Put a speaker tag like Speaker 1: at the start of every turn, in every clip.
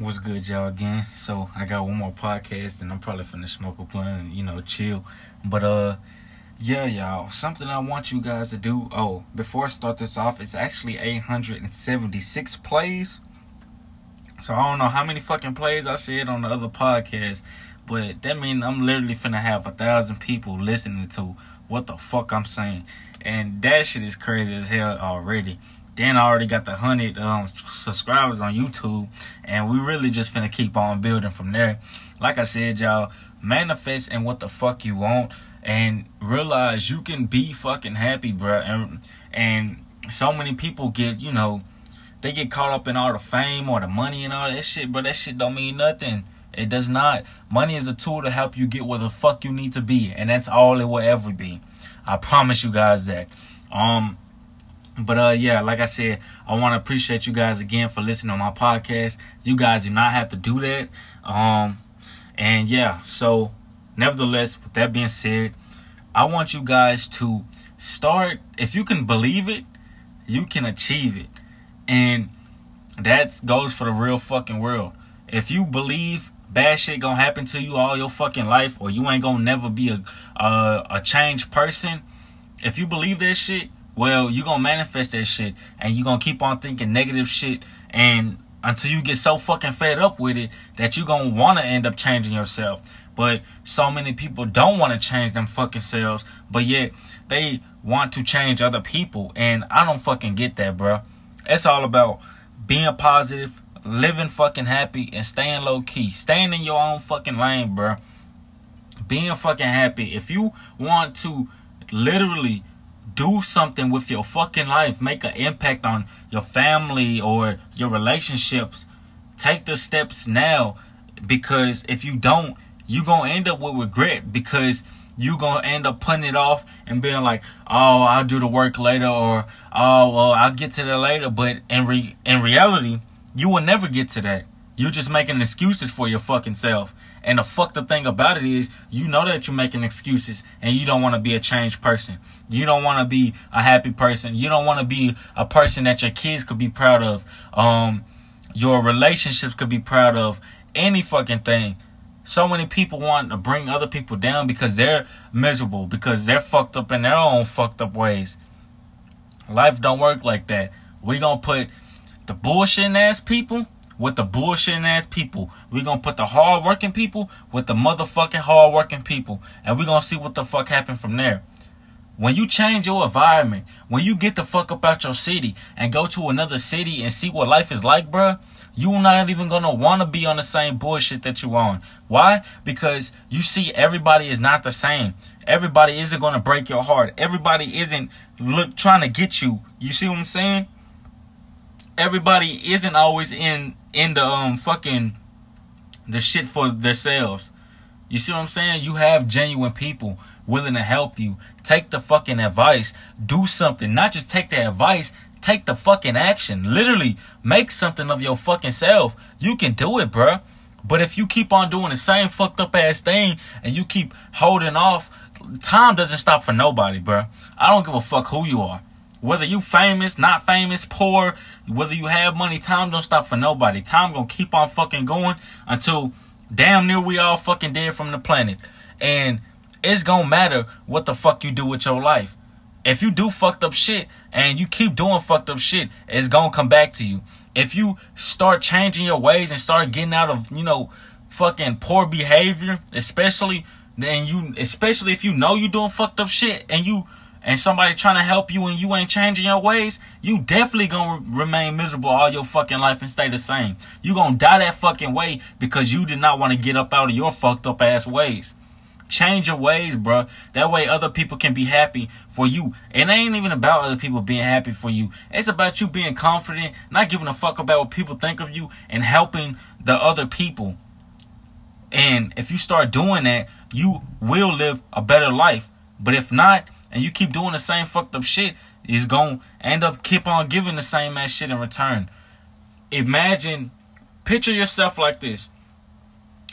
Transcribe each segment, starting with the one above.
Speaker 1: What's good, y'all? Again, so I got one more podcast, and I'm probably finna smoke a blunt and you know chill. But uh, yeah, y'all, something I want you guys to do. Oh, before I start this off, it's actually 876 plays. So I don't know how many fucking plays I said on the other podcast, but that means I'm literally finna have a thousand people listening to what the fuck I'm saying, and that shit is crazy as hell already. I already got the hundred um, subscribers on YouTube, and we really just finna keep on building from there. Like I said, y'all, manifest and what the fuck you want, and realize you can be fucking happy, bro. And and so many people get, you know, they get caught up in all the fame or the money and all that shit, but that shit don't mean nothing. It does not. Money is a tool to help you get where the fuck you need to be, and that's all it will ever be. I promise you guys that. Um, but uh yeah, like I said, I want to appreciate you guys again for listening to my podcast. You guys do not have to do that. Um and yeah, so nevertheless, with that being said, I want you guys to start if you can believe it, you can achieve it. And that goes for the real fucking world. If you believe bad shit gonna happen to you all your fucking life or you ain't gonna never be a a, a changed person, if you believe that shit, well, you're gonna manifest that shit and you're gonna keep on thinking negative shit and until you get so fucking fed up with it that you're gonna wanna end up changing yourself. But so many people don't wanna change them fucking selves, but yet they want to change other people. And I don't fucking get that, bro. It's all about being positive, living fucking happy, and staying low key. Staying in your own fucking lane, bro. Being fucking happy. If you want to literally do something with your fucking life, make an impact on your family or your relationships, take the steps now because if you don't, you're going to end up with regret because you're going to end up putting it off and being like, "Oh, I'll do the work later," or "Oh, well, I'll get to that later." But in re- in reality, you will never get to that. You're just making excuses for your fucking self. And the fucked up thing about it is, you know that you're making excuses and you don't want to be a changed person. You don't want to be a happy person. You don't want to be a person that your kids could be proud of. Um, your relationships could be proud of. Any fucking thing. So many people want to bring other people down because they're miserable, because they're fucked up in their own fucked up ways. Life don't work like that. We gonna put the bullshit ass people with the bullshit ass people. we gonna put the hard working people with the motherfucking hard working people. And we gonna see what the fuck happened from there. When you change your environment, when you get the fuck up out your city and go to another city and see what life is like, bruh, you not even gonna wanna be on the same bullshit that you on. Why? Because you see everybody is not the same. Everybody isn't gonna break your heart. Everybody isn't look trying to get you. You see what I'm saying? Everybody isn't always in in the um fucking the shit for themselves. You see what I'm saying? You have genuine people willing to help you. Take the fucking advice. Do something. Not just take the advice. Take the fucking action. Literally, make something of your fucking self. You can do it, bruh. But if you keep on doing the same fucked up ass thing and you keep holding off, time doesn't stop for nobody, bruh. I don't give a fuck who you are. Whether you famous, not famous, poor, whether you have money, time don't stop for nobody. Time gonna keep on fucking going until damn near we all fucking dead from the planet. And it's gonna matter what the fuck you do with your life. If you do fucked up shit and you keep doing fucked up shit, it's gonna come back to you. If you start changing your ways and start getting out of, you know, fucking poor behavior, especially then you especially if you know you doing fucked up shit and you and somebody trying to help you and you ain't changing your ways, you definitely gonna remain miserable all your fucking life and stay the same. You gonna die that fucking way because you did not want to get up out of your fucked up ass ways. Change your ways, bro. That way other people can be happy for you. And it ain't even about other people being happy for you. It's about you being confident, not giving a fuck about what people think of you, and helping the other people. And if you start doing that, you will live a better life. But if not, and you keep doing the same fucked up shit, it's gonna end up keep on giving the same ass shit in return. Imagine, picture yourself like this.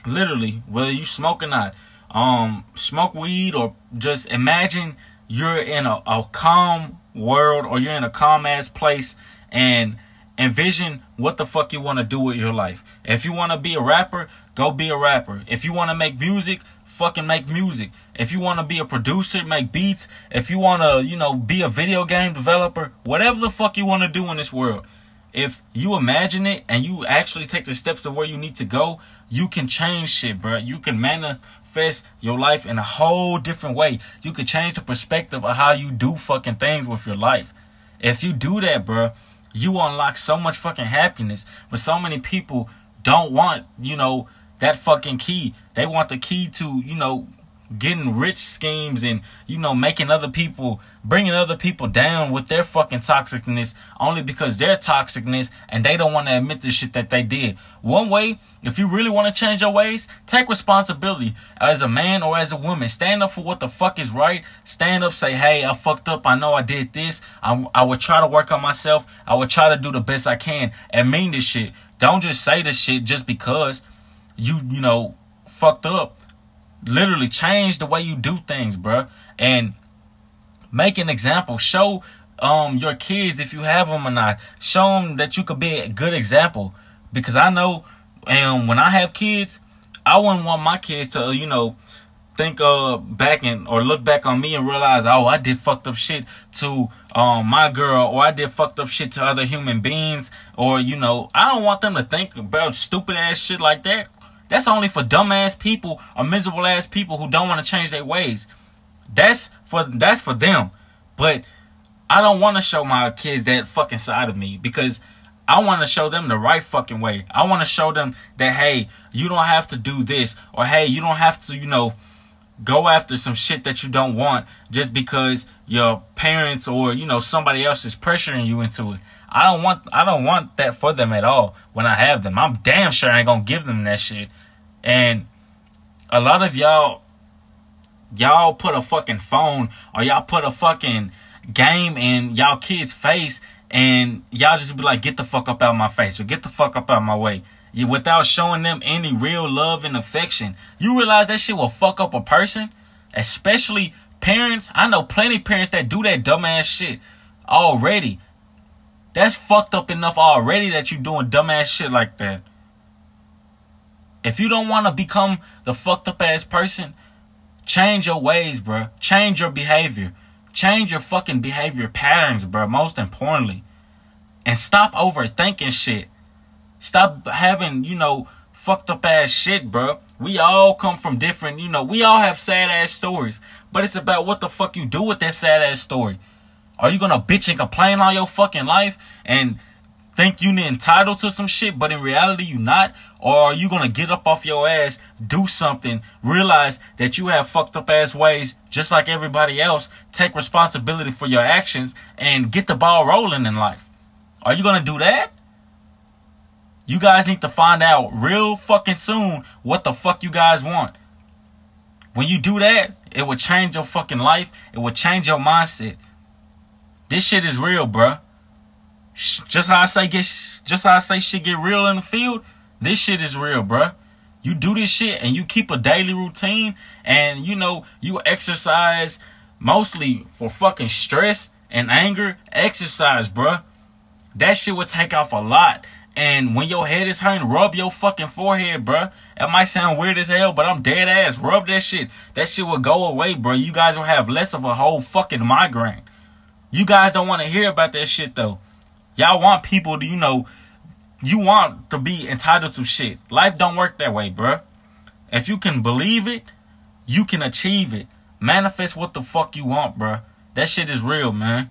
Speaker 1: Literally, whether you smoke or not, um, smoke weed or just imagine you're in a, a calm world or you're in a calm ass place and envision what the fuck you want to do with your life. If you want to be a rapper, go be a rapper. If you want to make music, fucking make music. If you want to be a producer, make beats. If you want to, you know, be a video game developer, whatever the fuck you want to do in this world. If you imagine it and you actually take the steps of where you need to go, you can change shit, bro. You can manifest your life in a whole different way. You could change the perspective of how you do fucking things with your life. If you do that, bro, you unlock so much fucking happiness. But so many people don't want, you know, that fucking key. They want the key to, you know, getting rich schemes and you know making other people bringing other people down with their fucking toxicness only because they're toxicness and they don't want to admit the shit that they did. One way if you really want to change your ways take responsibility as a man or as a woman. Stand up for what the fuck is right. Stand up say hey i fucked up. I know i did this. I, I would try to work on myself. I would try to do the best i can and mean this shit. Don't just say this shit just because you you know fucked up literally change the way you do things, bro. And make an example. Show um your kids if you have them or not. Show them that you could be a good example. Because I know, um, when I have kids, I wouldn't want my kids to, you know, think uh back and or look back on me and realize, oh, I did fucked up shit to um my girl, or I did fucked up shit to other human beings, or you know, I don't want them to think about stupid ass shit like that. That's only for dumbass people or miserable ass people who don't want to change their ways. That's for that's for them. But I don't want to show my kids that fucking side of me because I want to show them the right fucking way. I want to show them that hey, you don't have to do this or hey, you don't have to, you know, go after some shit that you don't want just because your parents or you know somebody else is pressuring you into it. I don't want I don't want that for them at all when I have them. I'm damn sure I ain't gonna give them that shit. And a lot of y'all y'all put a fucking phone or y'all put a fucking game in y'all kids' face and y'all just be like, get the fuck up out of my face or get the fuck up out of my way. You, without showing them any real love and affection. You realize that shit will fuck up a person? Especially parents. I know plenty parents that do that dumbass shit already. That's fucked up enough already that you doing dumbass shit like that. If you don't want to become the fucked up ass person, change your ways, bro. Change your behavior. Change your fucking behavior patterns, bro. Most importantly. And stop overthinking shit. Stop having, you know, fucked up ass shit, bro. We all come from different, you know, we all have sad ass stories. But it's about what the fuck you do with that sad ass story. Are you gonna bitch and complain all your fucking life and think you're entitled to some shit, but in reality you're not? Or are you gonna get up off your ass, do something, realize that you have fucked up ass ways just like everybody else, take responsibility for your actions, and get the ball rolling in life? Are you gonna do that? You guys need to find out real fucking soon what the fuck you guys want. When you do that, it will change your fucking life. It will change your mindset. This shit is real, bruh. Just how I say get, just how I say shit get real in the field. This shit is real, bruh. You do this shit and you keep a daily routine, and you know you exercise mostly for fucking stress and anger. Exercise, bruh. That shit will take off a lot. And when your head is hurting, rub your fucking forehead, bruh. That might sound weird as hell, but I'm dead ass. Rub that shit. That shit will go away, bro. You guys will have less of a whole fucking migraine. You guys don't want to hear about that shit though. Y'all want people to, you know, you want to be entitled to shit. Life don't work that way, bruh. If you can believe it, you can achieve it. Manifest what the fuck you want, bruh. That shit is real, man.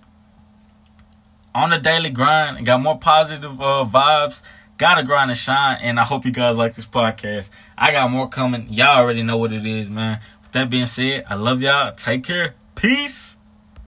Speaker 1: On the daily grind, got more positive uh, vibes. Gotta grind and shine, and I hope you guys like this podcast. I got more coming. Y'all already know what it is, man. With that being said, I love y'all. Take care. Peace.